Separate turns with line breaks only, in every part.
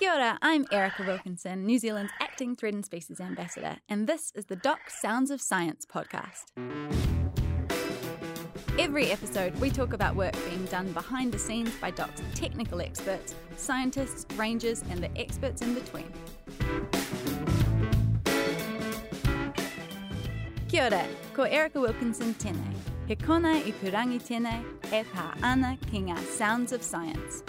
Kia ora, I'm Erica Wilkinson, New Zealand's acting threatened species ambassador, and this is the Doc Sounds of Science podcast. Every episode, we talk about work being done behind the scenes by Doc's technical experts, scientists, rangers, and the experts in between. Kia ora, ko Erica Wilkinson tēnei. He kona i purangi tēnei, e pā ana ki ngā Sounds of Science.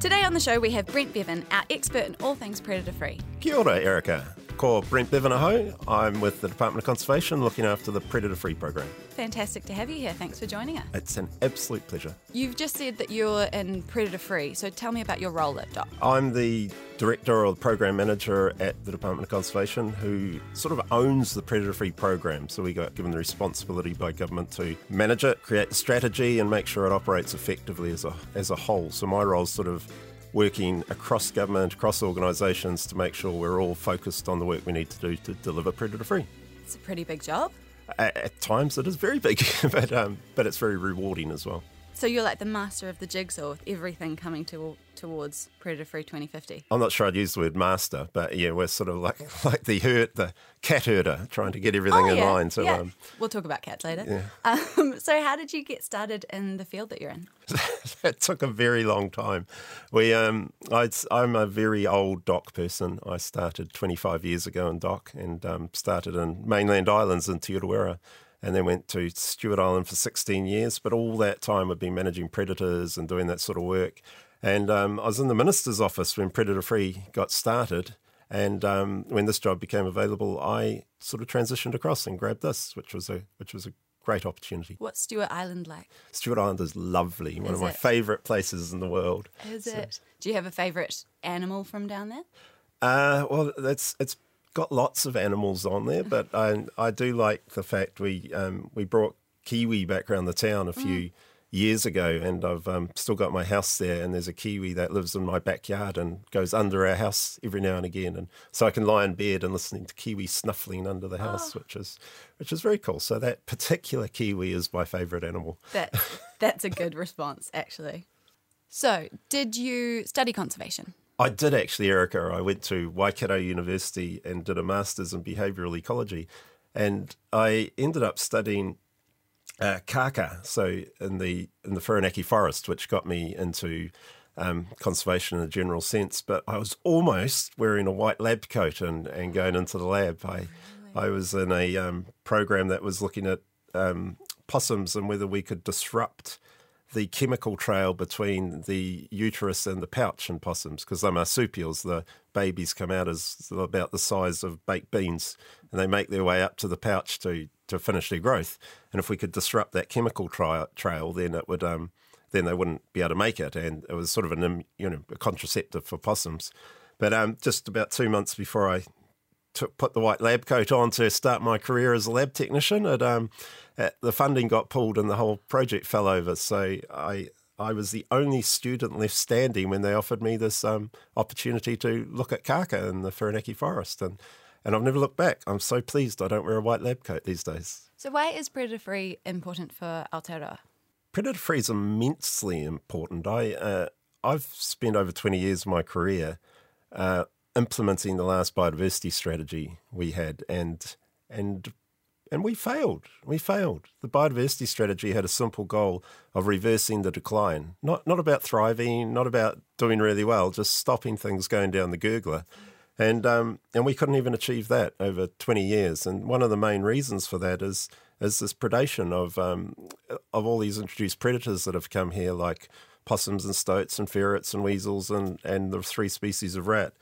Today on the show, we have Brent Beaven, our expert in all things predator free.
Kia ora, Erica. Ko Brent Beaven aho. I'm with the Department of Conservation looking after the Predator Free program.
Fantastic to have you here. Thanks for joining us.
It's an absolute pleasure.
You've just said that you're in predator free, so tell me about your role at DOC.
I'm the director or the program manager at the Department of Conservation who sort of owns the Predator Free program. So we got given the responsibility by government to manage it, create the strategy, and make sure it operates effectively as a, as a whole. So my role is sort of working across government, across organisations to make sure we're all focused on the work we need to do to deliver predator free.
It's a pretty big job.
At, at times it is very big, but um, but it's very rewarding as well.
So you're like the master of the jigsaw with everything coming to, towards Predator Free 2050.
I'm not sure I'd use the word master, but yeah, we're sort of like like the herd, the cat herder, trying to get everything
oh,
in
yeah.
line. So
yeah.
um,
we'll talk about cats later.
Yeah.
Um, so how did you get started in the field that you're in?
it took a very long time. We, um, i am a very old doc person. I started 25 years ago in doc and um, started in mainland islands in Te and then went to Stewart Island for 16 years. But all that time I've been managing predators and doing that sort of work. And um, I was in the minister's office when Predator Free got started. And um, when this job became available, I sort of transitioned across and grabbed this, which was a which was a great opportunity.
What's Stewart Island like?
Stewart Island is lovely, one
Is
of my favourite places in the world.
Is it? Do you have a favourite animal from down there?
Uh, well, that's it's got lots of animals on there, but I I do like the fact we um, we brought kiwi back around the town a few years ago, and I've um, still got my house there, and there's a kiwi that lives in my backyard and goes under our house every now and again, and so I can lie in bed and listening to kiwi snuffling under the house, which is which is very cool. So that particular kiwi is my favourite animal.
That that's a good response, actually. So, did you study conservation?
I did actually, Erica. I went to Waikato University and did a master's in behavioural ecology, and I ended up studying uh, kaka, so in the in the Whirinaki forest, which got me into um, conservation in a general sense. But I was almost wearing a white lab coat and, and going into the lab. I I was in a um, program that was looking at um, possums and whether we could disrupt the chemical trail between the uterus and the pouch in possums because they're marsupials. The babies come out as about the size of baked beans and they make their way up to the pouch to, to finish their growth. And if we could disrupt that chemical tri- trail, then it would um, then they wouldn't be able to make it. And it was sort of an you know a contraceptive for possums. But um, just about two months before I took, put the white lab coat on to start my career as a lab technician. It, um, uh, the funding got pulled and the whole project fell over. So I I was the only student left standing when they offered me this um, opportunity to look at kaka in the Whirinaki forest, and and I've never looked back. I'm so pleased I don't wear a white lab coat these days.
So, why is predator free important for Aotearoa?
Predator free is immensely important. I uh, I've spent over 20 years of my career uh, implementing the last biodiversity strategy we had, and and and we failed. We failed. The biodiversity strategy had a simple goal of reversing the decline. Not not about thriving, not about doing really well, just stopping things going down the gurgler. And um, and we couldn't even achieve that over 20 years. And one of the main reasons for that is is this predation of um, of all these introduced predators that have come here, like possums and stoats and ferrets and weasels and, and the three species of rat.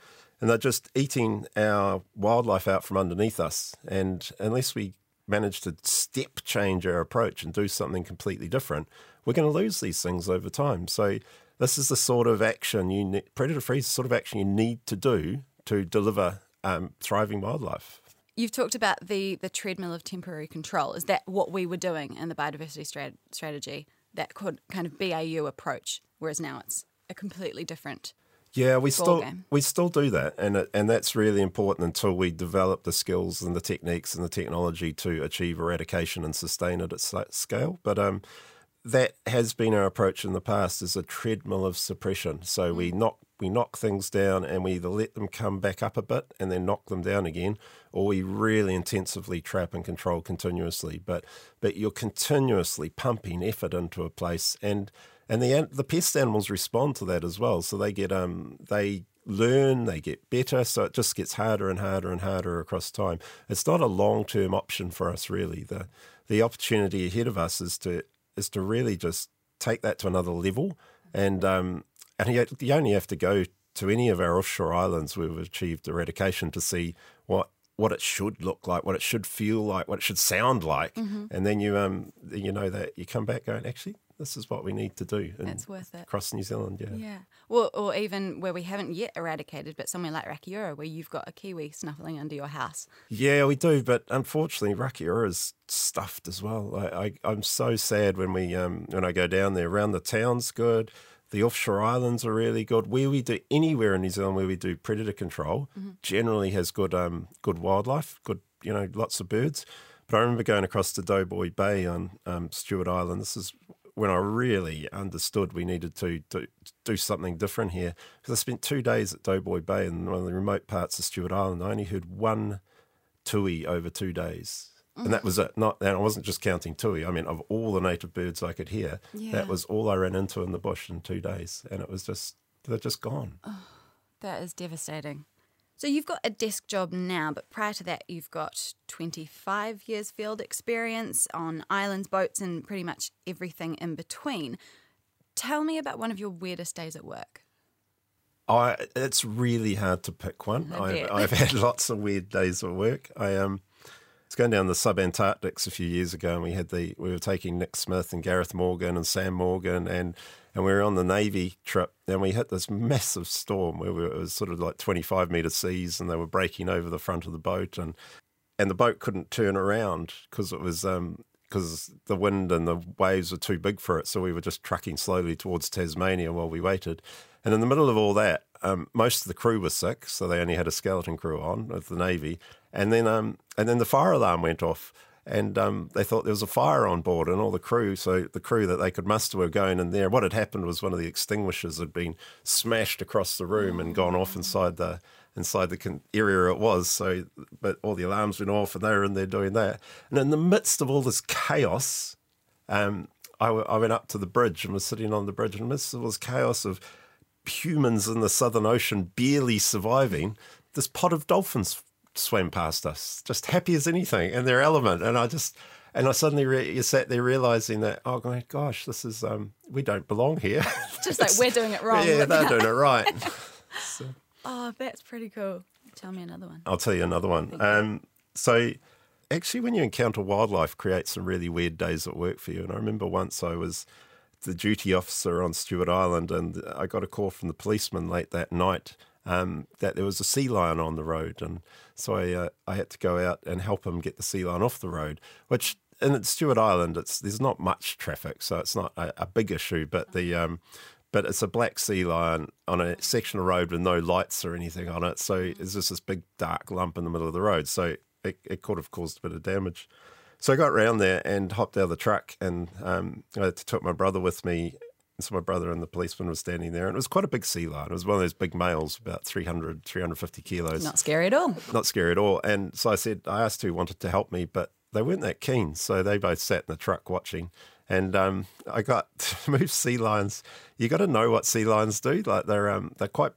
And they're just eating our wildlife out from underneath us. And unless we manage to step change our approach and do something completely different, we're going to lose these things over time. So this is the sort of action you need, predator free is the sort of action you need to do to deliver um, thriving wildlife.
You've talked about the, the treadmill of temporary control. Is that what we were doing in the biodiversity strat- strategy? That could kind of BAU approach, whereas now it's a completely different.
Yeah, we still
game.
we still do that, and it, and that's really important until we develop the skills and the techniques and the technology to achieve eradication and sustain it at scale. But um, that has been our approach in the past is a treadmill of suppression. So we knock we knock things down and we either let them come back up a bit and then knock them down again, or we really intensively trap and control continuously. But but you're continuously pumping effort into a place and and the the pest animals respond to that as well. So they get um they learn, they get better. So it just gets harder and harder and harder across time. It's not a long term option for us really. The the opportunity ahead of us is to is to really just take that to another level. And um, and you, you only have to go to any of our offshore islands where we've achieved eradication to see what what it should look like, what it should feel like, what it should sound like, mm-hmm. and then you um you know that you come back going actually this is what we need to do.
It's worth it
across New Zealand. Yeah,
yeah. Well, or even where we haven't yet eradicated, but somewhere like Rakiura, where you've got a kiwi snuffling under your house.
Yeah, we do, but unfortunately, Rakiura is stuffed as well. I, I am so sad when we um when I go down there. Around the town's good. The offshore islands are really good. Where we do anywhere in New Zealand where we do predator control, mm-hmm. generally has good um good wildlife, good you know lots of birds. But I remember going across to Doughboy Bay on um, Stewart Island. This is when I really understood we needed to, to do something different here. Because I spent two days at Doughboy Bay in one of the remote parts of Stewart Island. I only heard one tui over two days. And that mm. was it. Not, and I wasn't just counting tui. I mean, of all the native birds I could hear, yeah. that was all I ran into in the bush in two days. And it was just, they're just gone. Oh,
that is devastating. So you've got a desk job now, but prior to that, you've got 25 years field experience on islands, boats, and pretty much everything in between. Tell me about one of your weirdest days at work.
I, it's really hard to pick one. I've, I've, had lots of weird days at work. I um, was going down the subantarctics a few years ago, and we had the we were taking Nick Smith and Gareth Morgan and Sam Morgan and and we were on the Navy trip, and we hit this massive storm where we were, it was sort of like 25 metre seas, and they were breaking over the front of the boat, and and the boat couldn't turn around because it was um because the wind and the waves were too big for it. So we were just trucking slowly towards Tasmania while we waited. And in the middle of all that, um, most of the crew was sick, so they only had a skeleton crew on of the Navy. And then um, and then the fire alarm went off. And um, they thought there was a fire on board and all the crew so the crew that they could muster were going in there. What had happened was one of the extinguishers had been smashed across the room and gone off inside the inside the area it was. So but all the alarms went off and they were in there doing that. And in the midst of all this chaos um, I, w- I went up to the bridge and was sitting on the bridge. And in the midst of all this chaos of humans in the southern ocean barely surviving this pod of dolphins swam past us, just happy as anything in their element. And I just, and I suddenly re- you sat there realizing that, oh my gosh, this is, um, we don't belong here.
Just like we're doing it wrong.
Yeah, they're doing it right.
so. Oh, that's pretty cool. Tell me another one.
I'll tell you another one. Um, so, actually, when you encounter wildlife, creates some really weird days at work for you. And I remember once I was the duty officer on Stewart Island, and I got a call from the policeman late that night um, that there was a sea lion on the road, and so I uh, I had to go out and help him get the sea lion off the road. Which in Stewart Island, it's there's not much traffic, so it's not a, a big issue. But the um, but it's a black sea lion on a section of road with no lights or anything on it. So it's just this big dark lump in the middle of the road. So it, it could have caused a bit of damage. So I got around there and hopped out of the truck and um, I took my brother with me and so my brother and the policeman was standing there, and it was quite a big sea lion. It was one of those big males, about 300, 350 kilos.
Not scary at all.
Not scary at all. And so I said, I asked who wanted to help me, but they weren't that keen. So they both sat in the truck watching. And um, I got to move sea lions. You got to know what sea lions do. Like they're um, they're quite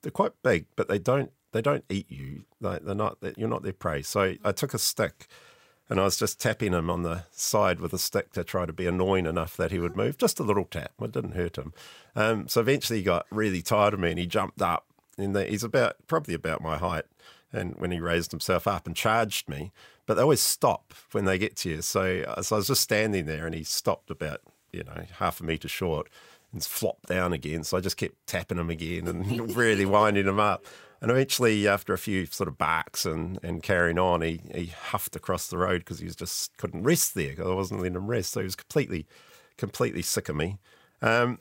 they're quite big, but they don't they don't eat you. Like they're not you're not their prey. So I took a stick and I was just tapping him on the side with a stick to try to be annoying enough that he would move. Just a little tap. It didn't hurt him. Um, so eventually he got really tired of me and he jumped up. And he's about probably about my height. And when he raised himself up and charged me, but they always stop when they get to you. So, uh, so I was just standing there and he stopped about you know half a meter short and flopped down again. So I just kept tapping him again and really winding him up. And eventually, after a few sort of barks and, and carrying on, he, he huffed across the road because he was just couldn't rest there because I wasn't letting him rest. So he was completely, completely sick of me. Um,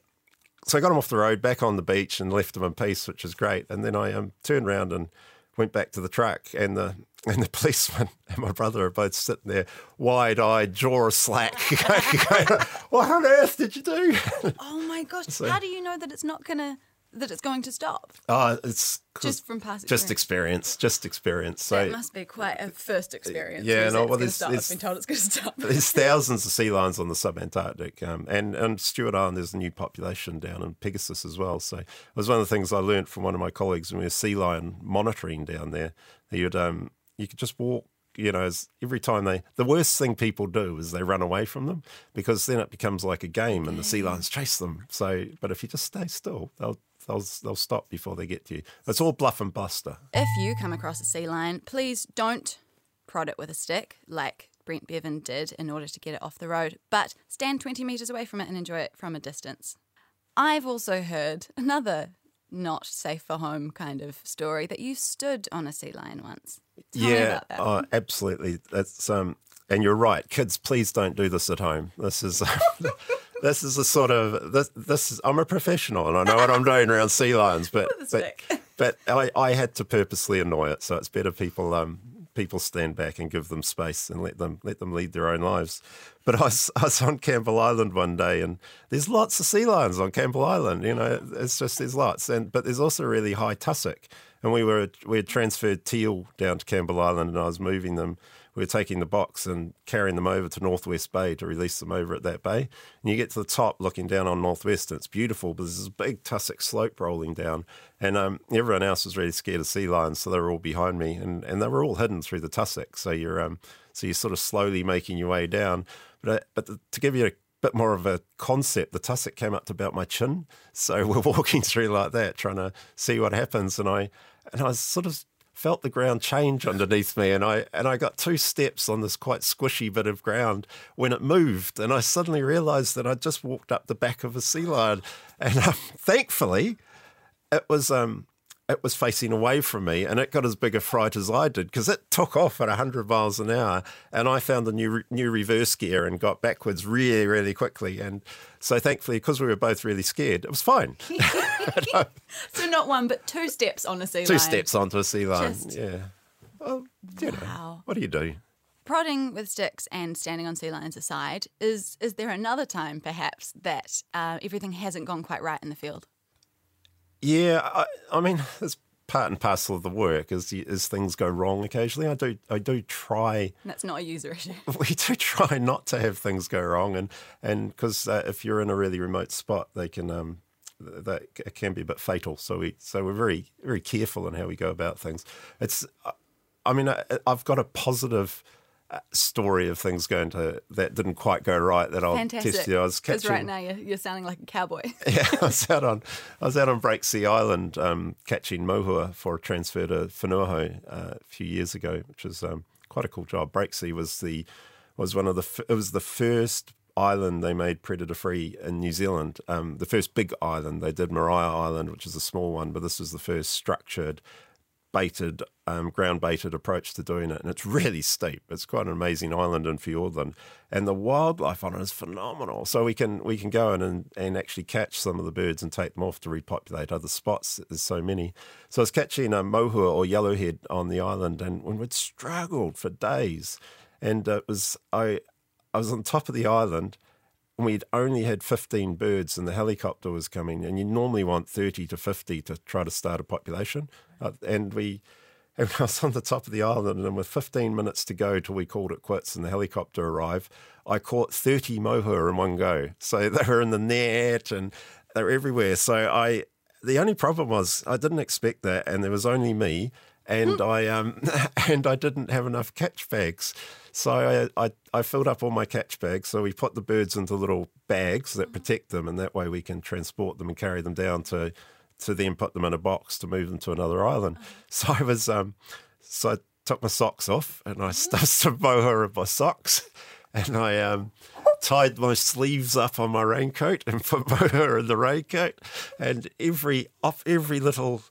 so I got him off the road, back on the beach, and left him in peace, which is great. And then I um, turned around and went back to the truck, and the and the policeman and my brother are both sitting there, wide eyed, jaw slack. going, what on earth did you do?
Oh my gosh! How do you know that it's not gonna that it's going to stop?
Oh, it's
Just from past
just
experience.
experience, just experience. So
That must be quite a first experience.
yeah,
where you say
no, well, there's-
I've been told it's going to stop.
there's thousands of sea lions on the sub-Antarctic, um, and and Stewart Island. There's a new population down in Pegasus as well. So it was one of the things I learned from one of my colleagues when we were sea lion monitoring down there. You'd um, you could just walk. You know, every time they, the worst thing people do is they run away from them because then it becomes like a game and the sea lions chase them. So, but if you just stay still, they'll they'll they'll stop before they get to you. It's all bluff and buster.
If you come across a sea lion, please don't prod it with a stick like Brent Beaven did in order to get it off the road, but stand 20 metres away from it and enjoy it from a distance. I've also heard another not safe for home kind of story that you stood on a sea lion once. Tell
yeah,
about that.
oh, absolutely. That's um, and you're right, kids. Please don't do this at home. This is. This is a sort of this. This is. I'm a professional, and I know what I'm doing around sea lions. But but, but I, I had to purposely annoy it, so it's better people um people stand back and give them space and let them let them lead their own lives. But I was, I was on Campbell Island one day, and there's lots of sea lions on Campbell Island. You know, it's just there's lots, and but there's also really high tussock. And we were we had transferred teal down to Campbell Island, and I was moving them. We were taking the box and carrying them over to Northwest Bay to release them over at that bay. And you get to the top, looking down on Northwest, and it's beautiful. But there's this big tussock slope rolling down, and um, everyone else was really scared of sea lions, so they were all behind me, and, and they were all hidden through the tussock. So you're um, so you're sort of slowly making your way down. But uh, but the, to give you a bit more of a concept, the tussock came up to about my chin. So we're walking through like that, trying to see what happens, and I and I was sort of felt the ground change underneath me and I and I got two steps on this quite squishy bit of ground when it moved and I suddenly realized that I'd just walked up the back of a sea lion. And um, thankfully it was um it was facing away from me and it got as big a fright as I did because it took off at 100 miles an hour and I found the new new reverse gear and got backwards really really quickly. And so thankfully because we were both really scared it was fine
So not one, but two steps on a sea
two
lion.
steps onto a sea lion
Just-
yeah well you know
Wow.
what do you do
Prodding with sticks and standing on sea lions aside, is is there another time perhaps that uh, everything hasn't gone quite right in the field?
Yeah, I, I mean, it's part and parcel of the work. As as things go wrong occasionally, I do I do try.
That's not a user issue.
We do try not to have things go wrong, and and because uh, if you're in a really remote spot, they can um that can be a bit fatal. So we so we're very very careful in how we go about things. It's I mean I, I've got a positive. uh, Story of things going to that didn't quite go right that I'll
Fantastic.
test you. I was catching
right now you're, you're sounding like a cowboy.
yeah, I was out on I was out on Breaksea Island um, catching mohua for a transfer to Whenua Hou uh, a few years ago, which was um, quite a cool job. Breaksea was the was one of the f- it was the first island they made predator free in New Zealand. Um, the first big island they did Maria Island, which is a small one, but this was the first structured baited, um, ground baited approach to doing it. And it's really steep. It's quite an amazing island in Fiordland. And the wildlife on it is phenomenal. So we can we can go in and, and actually catch some of the birds and take them off to repopulate other spots. There's so many. So I was catching a mohua or yellowhead on the island and when we'd struggled for days. And it was I I was on top of the island and we'd only had 15 birds and the helicopter was coming and you normally want 30 to 50 to try to start a population. Uh, and we and I was on the top of the island and with 15 minutes to go till we called it quits and the helicopter arrived I caught 30 mohua in one go. So they were in the net and they were everywhere. So I the only problem was I didn't expect that and there was only me and I um and I didn't have enough catch bags. So I, I I filled up all my catch bags. So we put the birds into little bags that protect them, and that way we can transport them and carry them down to to then put them in a box to move them to another island. So I was um so I took my socks off and I stuffed some mohua in my socks, and I um tied my sleeves up on my raincoat and put mohua in the raincoat, and every off every little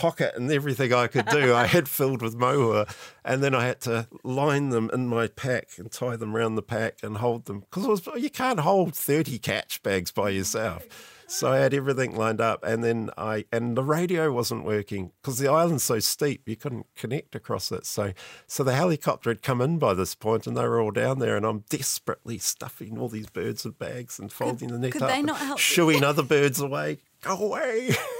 pocket and everything I could do, I had filled with mohua, and then I had to line them in my pack and tie them around the pack and hold them because you can't hold thirty catch bags by yourself. So I had everything lined up, and then I and the radio wasn't working because the island's so steep you couldn't connect across it. So so the helicopter had come in by this point, and they were all down there, and I'm desperately stuffing all these birds in bags and folding
could,
the net up,
they
and
not help
shooing other birds away. Go away.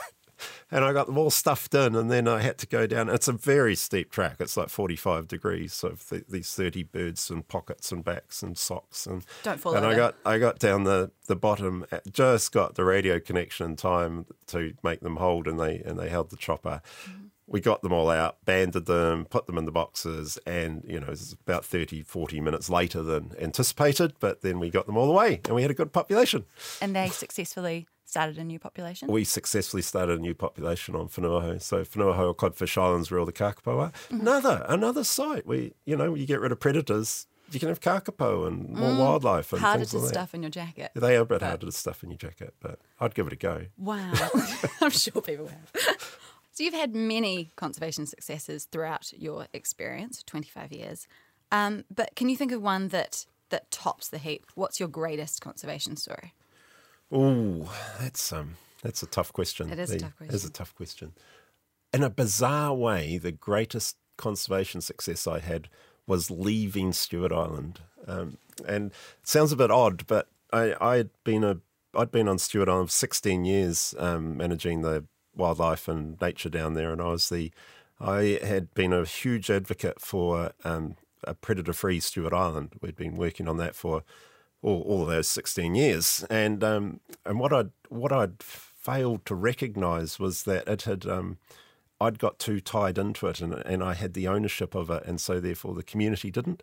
and I got them all stuffed in, and then I had to go down. It's a very steep track. It's like forty-five degrees. So th- these thirty birds and pockets and backs and socks and
Don't fall
And I got I got down the the bottom. Just got the radio connection in time to make them hold, and they and they held the chopper. Mm-hmm. We got them all out, banded them, put them in the boxes, and you know, it was about 30, 40 minutes later than anticipated, but then we got them all away and we had a good population.
and they successfully started a new population.
we successfully started a new population on Whenua Hou. So Whenua Hou or Codfish Islands where all the kakapo are. Another another site where, you know, you get rid of predators, you can have kakapo and more wildlife and
Harder to
like
stuff in your jacket.
that. They are a bit
but-
harder to stuff in your jacket, but I'd give it a go.
Wow. I'm sure people have. So you've had many conservation successes throughout your experience, 25 years. Um, but can you think of one that that tops the heap? What's your greatest conservation story?
Oh, that's um, that's a tough question.
It is a
The-
tough
It is a
question.
tough question. In a bizarre way, the greatest conservation success I had was leaving Stewart Island, um, and it sounds a bit odd, but I I had been a I'd been on Stewart Island for 16 years, um, managing the wildlife and nature down there, and I was the I had been a huge advocate for um, a predator-free Stewart Island. We'd been working on that for all, all those 16 years. And um, and what I'd what I'd failed to recognise was that it had um, I'd got too tied into it, and and I had the ownership of it, and so therefore the community didn't.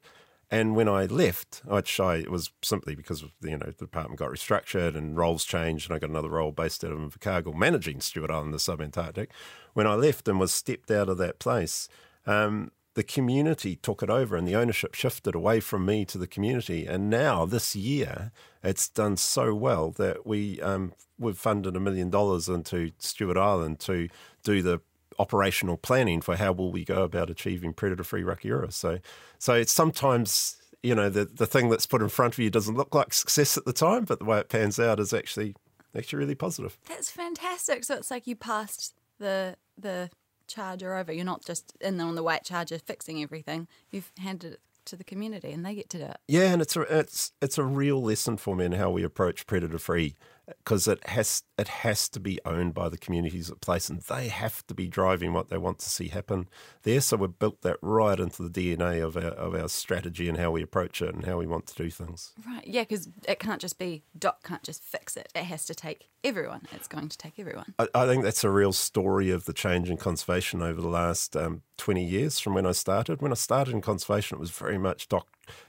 And when I left, I'd shy. It was simply because you know the department got restructured and roles changed, and I got another role based out of Invercargill, managing Stewart Island, in the subantarctic. When I left and was stepped out of that place, um, the community took it over, and the ownership shifted away from me to the community. And now this year, it's done so well that we um, we've funded a million dollars into Stewart Island to do the operational planning for how will we go about achieving predator-free rakiura. So, so it's sometimes you know the the thing that's put in front of you doesn't look like success at the time, but the way it pans out is actually actually really positive.
That's fantastic. So it's like you passed the the charger over. You're not just in on the white charger fixing everything. You've handed it to the community, and they get to do it.
Yeah, and it's a it's it's a real lesson for me in how we approach predator free because it has it has to be owned by the communities at place, and they have to be driving what they want to see happen there. So we've built that right into the DNA of our of our strategy and how we approach it and how we want to do things.
Right. Yeah, because it can't just be Doc can't just fix it. It has to take everyone. It's going to take everyone.
I, I think that's a real story of the change in conservation over the last um, 20 years from when I started. When I started in conservation, it was very much doc,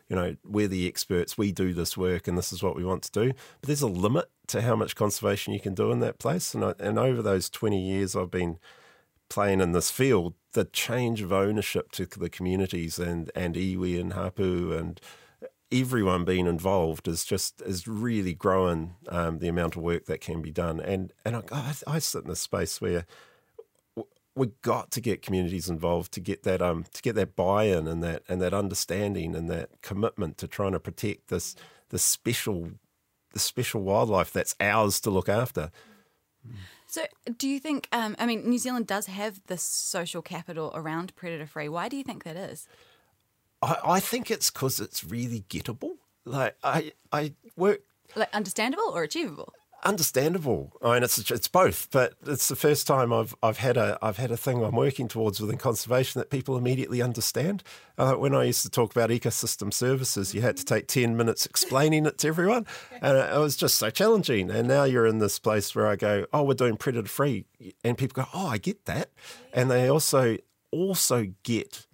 you know, we're the experts, we do this work, and this is what we want to do. But there's a limit to how much conservation you can do in that place. And, I, and over those 20 years, I've been playing in this field, the change of ownership to the communities and, and iwi and hapu and everyone being involved is just is really growing um, the amount of work that can be done. And and I, I, I sit in a space where we've got to get communities involved to get that um to get that buy-in and that and that understanding and that commitment to trying to protect this this special the special wildlife that's ours to look after.
So, do you think? Um, I mean, New Zealand does have this social capital around predator free. Why do you think that is?
I, I think it's because it's really gettable. Like I I work
Like understandable or achievable?
Understandable. I mean, it's it's both, but it's the first time I've I've had a I've had a thing I'm working towards within conservation that people immediately understand. Uh, when I used to talk about ecosystem services, you had to take ten minutes explaining it to everyone, and it, was just so challenging. And now you're in this place where I go, oh, we're doing predator free, and people go, oh, I get that, and they also also get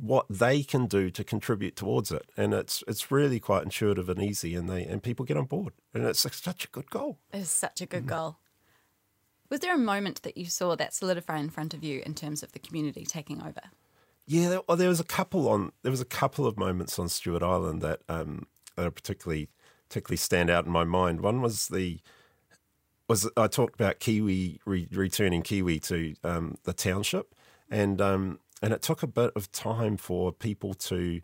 what they can do to contribute towards it, and it's it's really quite intuitive and easy, and they and people get on board, and it's such a good goal.
It is such a good goal. Was there a moment that you saw that solidify in front of you in terms of the community taking over?
Yeah, there, well, there was a couple on. There was a couple of moments on Stewart Island that um, that are particularly particularly stand out in my mind. One was the was I talked about Kiwi re- returning Kiwi to um, the township, and um, and it took a bit of time for people to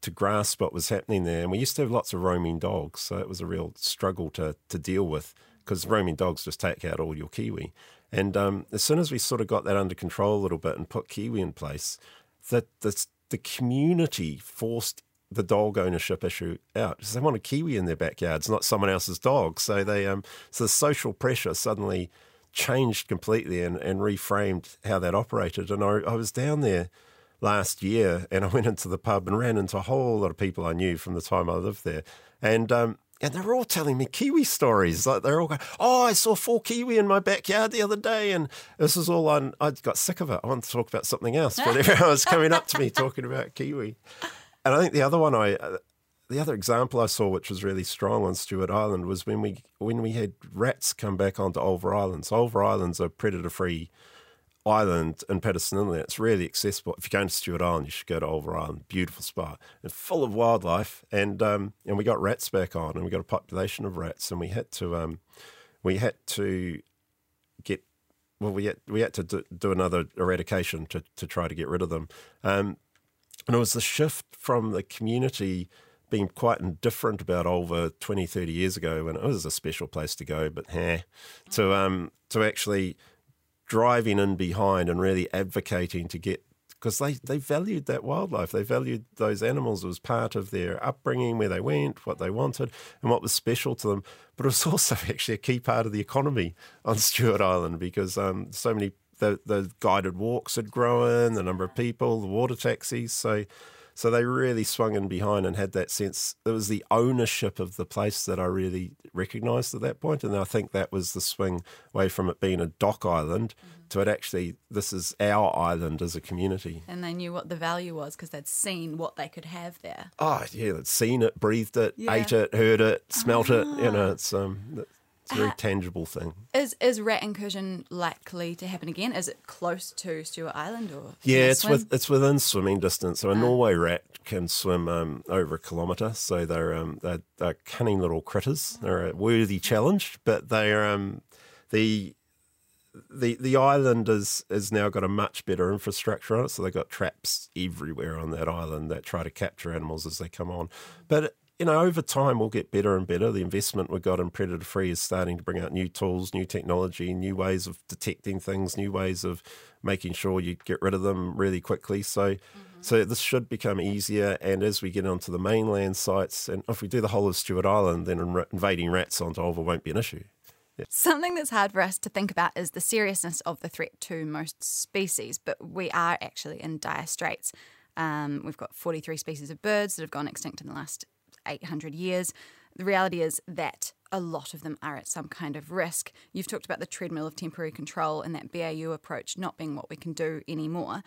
to grasp what was happening there. And we used to have lots of roaming dogs, so it was a real struggle to to deal with because roaming dogs just take out all your Kiwi. And um, as soon as we sort of got that under control a little bit and put Kiwi in place, that the the community forced the dog ownership issue out because they want a kiwi in their backyards, not someone else's dog. So they um so the social pressure suddenly changed completely and, and reframed how that operated. And I, I was down there last year and I went into the pub and ran into a whole lot of people I knew from the time I lived there. And um and they were all telling me Kiwi stories. Like they're all going, "Oh, I saw four Kiwi in my backyard the other day," and this was all on. I got sick of it. I wanted to talk about something else, but everyone was coming up to me talking about Kiwi. And I think the other one I, uh, the other example I saw, which was really strong on Stewart Island, was when we when we had rats come back onto Ulva Island. So Ulva Island's a predator-free island in Paterson Inlet. It's really accessible. If you're going to Stewart Island, you should go to Ulva Island. Beautiful spot and full of wildlife. And um, and we got rats back on, and we got a population of rats, and we had to um, we had to get well, we had we had to do, do another eradication to to try to get rid of them. Um, and it was the shift from the community being quite indifferent about over 20, 30 years ago when it was a special place to go, but eh, to, um, to actually driving in behind and really advocating to get because they, they valued that wildlife. They valued those animals as part of their upbringing, where they went, what they wanted, and what was special to them. But it was also actually a key part of the economy on Stewart Island because um, so many the, the guided walks had grown, the number of people, the water taxis. So, so they really swung in behind and had that sense. It was the ownership of the place that I really recognised at that point, and I think that was the swing away from it being a DOC island mm-hmm. to it actually this is our island as a community.
And they knew what the value was because they'd seen what they could have there.
Oh yeah, they'd seen it, breathed it, yeah. ate it, heard it, smelt ah. it. You know, it's um, it's a very uh, tangible thing.
Is is rat incursion likely to happen again? Is it close to Stewart Island or?
Yeah, it's with it's within swimming distance. So a uh. Norway rat can swim um, over a kilometre. So they're, um, they're, they're cunning little critters. They're a worthy challenge, but they're um, the the the island is is now got a much better infrastructure on it. So they've got traps everywhere on that island that try to capture animals as they come on. But you know, over time we'll get better and better. The investment we've got in predator free is starting to bring out new tools, new technology, new ways of detecting things, new ways of making sure you get rid of them really quickly. So, mm-hmm. so this should become easier. And as we get onto the mainland sites, and if we do the whole of Stewart Island, then invading rats onto Ulva won't be an issue.
Yeah. Something that's hard for us to think about is the seriousness of the threat to most species, but we are actually in dire straits. Um, we've got 43 species of birds that have gone extinct in the last 800 years. The reality is that a lot of them are at some kind of risk. You've talked about the treadmill of temporary control and that BAU approach not being what we can do anymore.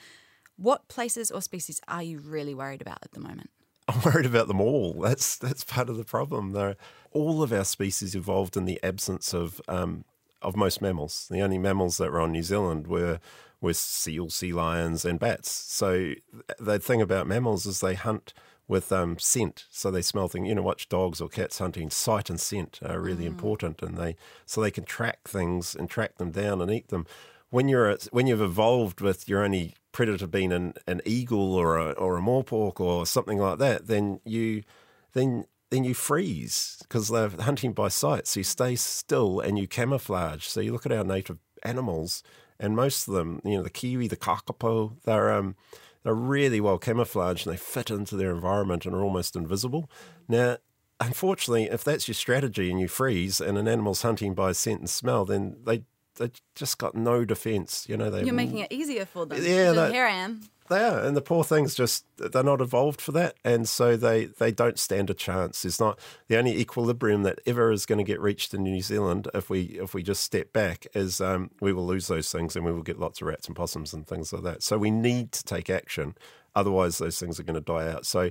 What places or species are you really worried about at the moment?
I'm worried about them all. That's that's part of the problem. They're, all of our species evolved in the absence of um, of most mammals. The only mammals that were on New Zealand were were seals, sea lions, and bats. So the thing about mammals is they hunt with um, scent. So they smell things. You know, watch dogs or cats hunting. Sight and scent are really mm. important, and they so they can track things and track them down and eat them. When you're when you've evolved with your only predator being an, an eagle or a or a morepork or something like that, then you then then you freeze because they're hunting by sight. So you stay still and you camouflage. So you look at our native animals, and most of them, you know, the kiwi, the kakapo, they're um, they're really well camouflaged and they fit into their environment and are almost invisible. Now, unfortunately, if that's your strategy and you freeze and an animal's hunting by scent and smell, then they they just got no defense. You know, they
you're making it easier for them. Yeah, they, here I am.
They are, and the poor things just they're not evolved for that, and so they they don't stand a chance. It's not the only equilibrium that ever is going to get reached in New Zealand if we if we just step back is um, we will lose those things and we will get lots of rats and possums and things like that. So we need to take action, otherwise those things are going to die out. So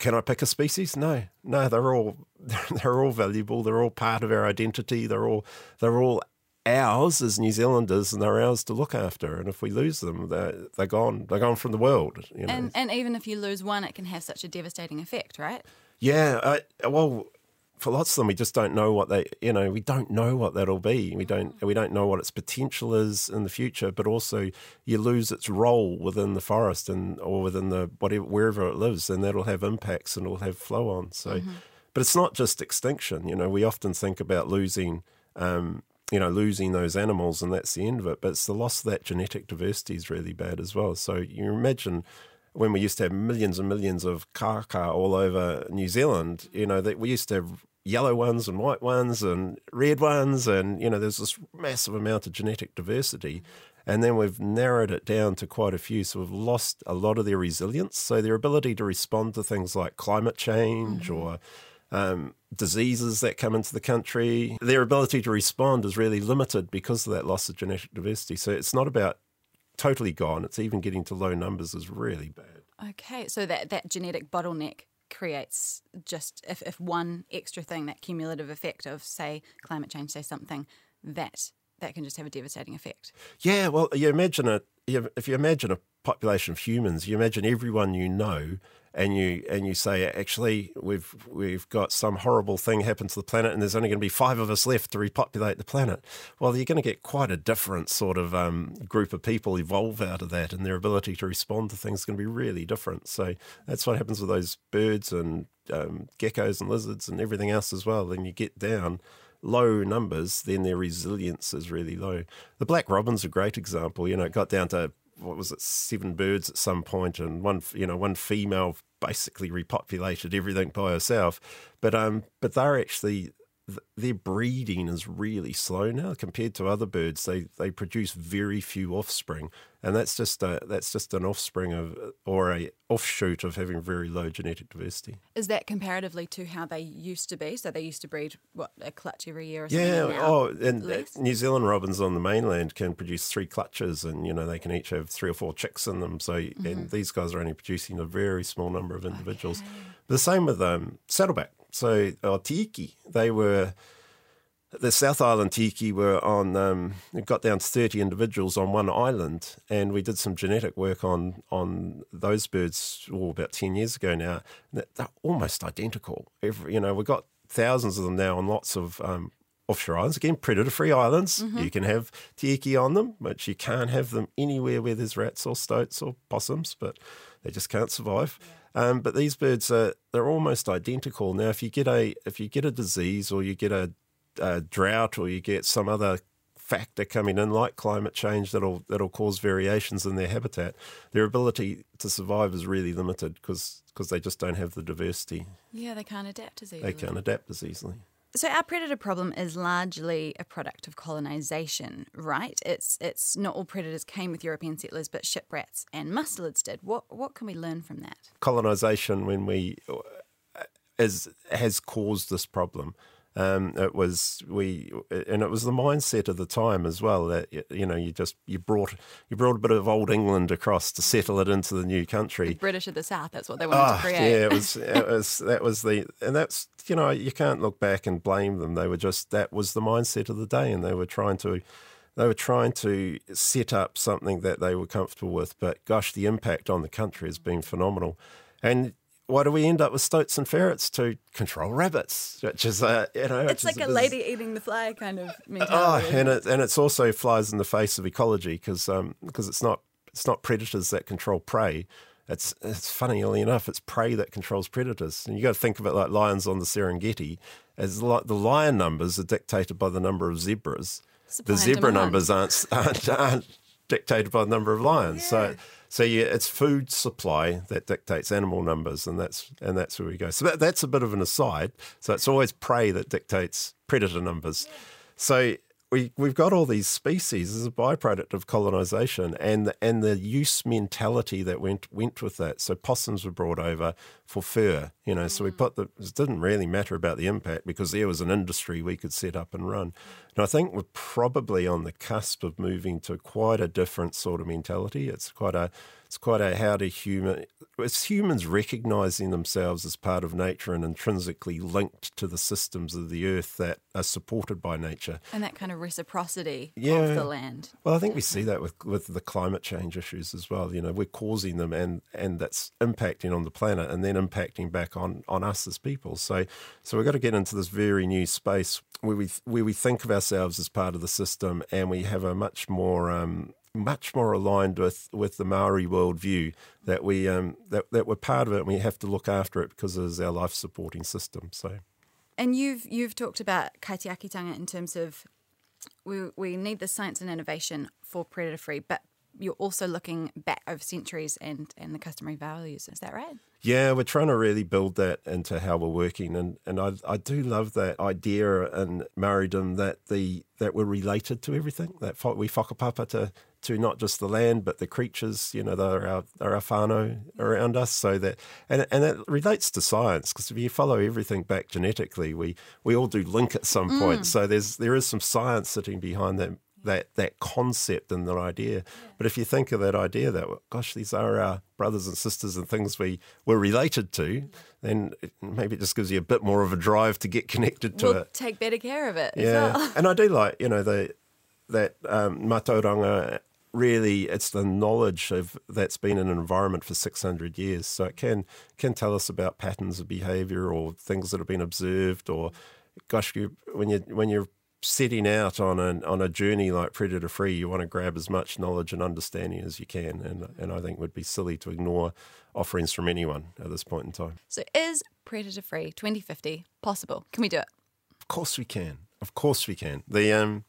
can I pick a species? No, no, they're all they're all valuable. They're all part of our identity. They're all they're all ours as New Zealanders and they're ours to look after. And if we lose them, they're, they're gone. They're gone from the world. You know?
and, and even if you lose one, it can have such a devastating effect, right?
Yeah. I, well, for lots of them, we just don't know what they, you know, we don't know what that'll be. We don't, we don't know what its potential is in the future. But also, you lose its role within the forest and or within the whatever wherever it lives, and that'll have impacts and it'll have flow on. So, mm-hmm. but it's not just extinction. You know, we often think about losing. Um, you know, losing those animals and that's the end of it. But it's the loss of that genetic diversity is really bad as well. So you imagine when we used to have millions and millions of kaka all over New Zealand, you know, that we used to have yellow ones and white ones and red ones, and you know, there's this massive amount of genetic diversity. And then we've narrowed it down to quite a few. So we've lost a lot of their resilience. So their ability to respond to things like climate change mm-hmm. or um, diseases that come into the country, their ability to respond is really limited because of that loss of genetic diversity. So it's not about totally gone. It's even getting to low numbers is really bad.
Okay, so that, that genetic bottleneck creates just if, if one extra thing, that cumulative effect of say climate change, say something, that that can just have a devastating effect.
Yeah, well, you imagine it. If you imagine a population of humans, you imagine everyone you know and you and you say actually we've we've got some horrible thing happen to the planet and there's only going to be five of us left to repopulate the planet. Well you're going to get quite a different sort of um, group of people evolve out of that and their ability to respond to things is going to be really different. So that's what happens with those birds and um, geckos and lizards and everything else as well. Then you get down low numbers, then their resilience is really low. The black robin's a great example. You know, it got down to what was it, seven birds at some point, and one you know one female basically repopulated everything by herself. But um, but they're actually their breeding is really slow now compared to other birds. They they produce very few offspring, and that's just a, that's just an offspring of or a offshoot of having very low genetic diversity.
Is that comparatively to how they used to be? So they used to breed what a clutch every year. Or something?
yeah. oh, and less? New Zealand robins on the mainland can produce three clutches, and you know they can each have three or four chicks in them. So mm-hmm. and these guys are only producing a very small number of individuals. Okay. The same with um, saddleback. So uh, tieke, they were the South Island tieke were on. Um, it got down to thirty individuals on one island, and we did some genetic work on on those birds oh, about ten years ago now. They're almost identical. Every, you know, we've got thousands of them now on lots of um, offshore islands. Again, predator-free islands. Mm-hmm. You can have tieke on them, but you can't have them anywhere where there's rats or stoats or possums. But they just can't survive. Yeah. Um, but these birds are they're almost identical. Now, if you get a if you get a disease or you get a, a drought or you get some other factor coming in like climate change that'll that'll cause variations in their habitat, their ability to survive is really limited because because they just don't have the diversity.
Yeah, they can't adapt as easily.
They can't adapt as easily.
So our predator problem is largely a product of colonization, right? It's it's not all predators came with European settlers, but ship rats and mustelids did. What what can we learn from that?
Colonization, when we uh, is has caused this problem. Um, it was we, and it was the mindset of the time as well that you know you just you brought you brought a bit of old England across to settle it into the new country.
The British of the South, that's what they wanted oh, to
create. Yeah, it was, it was that was the and that's you know you can't look back and blame them. They were just that was the mindset of the day, and they were trying to they were trying to set up something that they were comfortable with. But gosh, the impact on the country has been phenomenal. And why do we end up with stoats and ferrets to control rabbits? Which is a you know,
it's like a, a lady eating the fly kind of mentality.
Oh, and it and it's also flies in the face of ecology because um, because it's not it's not predators that control prey. It's it's funnily enough, it's prey that controls predators. And you got to think of it like lions on the Serengeti, as like the lion numbers are dictated by the number of zebras. Supply the zebra numbers aren't, aren't, aren't dictated by the number of lions. Yeah. So so yeah, it's food supply that dictates animal numbers, and that's and that's where we go. So that, that's a bit of an aside. So it's always prey that dictates predator numbers. So we we've got all these species as a byproduct of colonization and the, and the use mentality that went went with that. So possums were brought over for fur, you know. Mm. So we mm. put the it didn't really matter about the impact because there was an industry we could set up and run. And I think we're probably on the cusp of moving to quite a different sort of mentality. It's quite a it's quite a how to human it's humans recognizing themselves as part of nature and intrinsically linked to the systems of the earth that are supported by nature
and that kind of reciprocity yeah. of the land
well i think we see that with with the climate change issues as well you know we're causing them and and that's impacting on the planet and then impacting back on on us as people. So so we've got to get into this very new space where we where we think of ourselves as part of the system and we have a much more um, much more aligned with, with the Maori worldview that we um, that, that we're part of it and we have to look after it because it is our life supporting system. So,
and you've you've talked about kaitiakitanga in terms of we we need the science and innovation for predator free, but you're also looking back over centuries and, and the customary values. Is that right?
Yeah, we're trying to really build that into how we're working, and, and I, I do love that idea in Maoridom that the that we're related to everything. That we whakapapa to to not just the land but the creatures. You know, they're our they're our whānau around us. So that and and that relates to science because if you follow everything back genetically, we we all do link at some point. Mm. So there's there is some science sitting behind that that that concept and that idea. Yeah. But if you think of that idea that gosh, these are our brothers and sisters and things we were related to, then it, maybe it just gives you a bit more of a drive to get connected to
we'll
it.
Take better care of it.
Yeah,
well.
and I do like you know the that um, matauranga. Really, it's the knowledge of that's been in an environment for six hundred years, so it can can tell us about patterns of behaviour or things that have been observed, or gosh, you, when you when you're setting out on a on a journey like predator free, you want to grab as much knowledge and understanding as you can, and and I think it would be silly to ignore offerings from anyone at this point in time.
So, is predator free 2050 possible? Can we do it?
Of course we can. Of course we can. The um,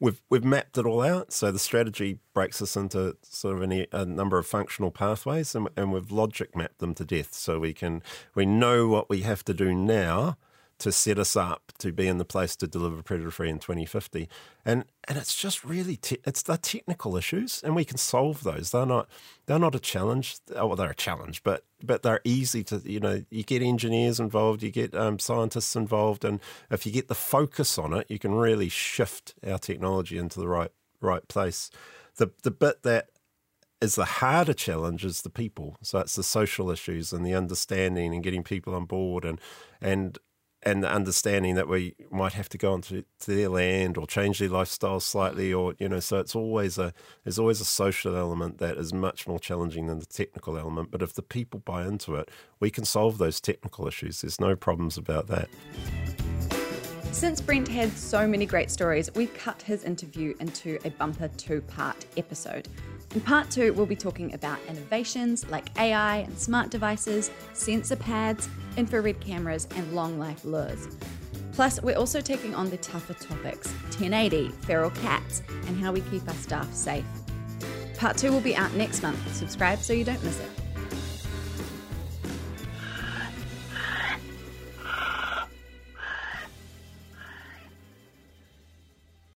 we've we've mapped it all out. So the strategy breaks us into sort of any, a number of functional pathways, and, and we've logic mapped them to death. So we can we know what we have to do now to set us up to be in the place to deliver predator free in 2050 and and it's just really te- it's the technical issues and we can solve those. They're not they're not a challenge. Oh well, they're a challenge but but they're easy to you know you get engineers involved you get um, scientists involved and if you get the focus on it you can really shift our technology into the right right place. The the bit that is the harder challenge is the people. So it's the social issues and the understanding and getting people on board and and and the understanding that we might have to go onto to their land or change their lifestyle slightly or you know so it's always a there's always a social element that is much more challenging than the technical element but if the people buy into it we can solve those technical issues there's no problems about that
since Brent had so many great stories, we've cut his interview into a bumper two part episode. In part two, we'll be talking about innovations like AI and smart devices, sensor pads, infrared cameras, and long life lures. Plus, we're also taking on the tougher topics 1080, feral cats, and how we keep our staff safe. Part two will be out next month. Subscribe so you don't miss it.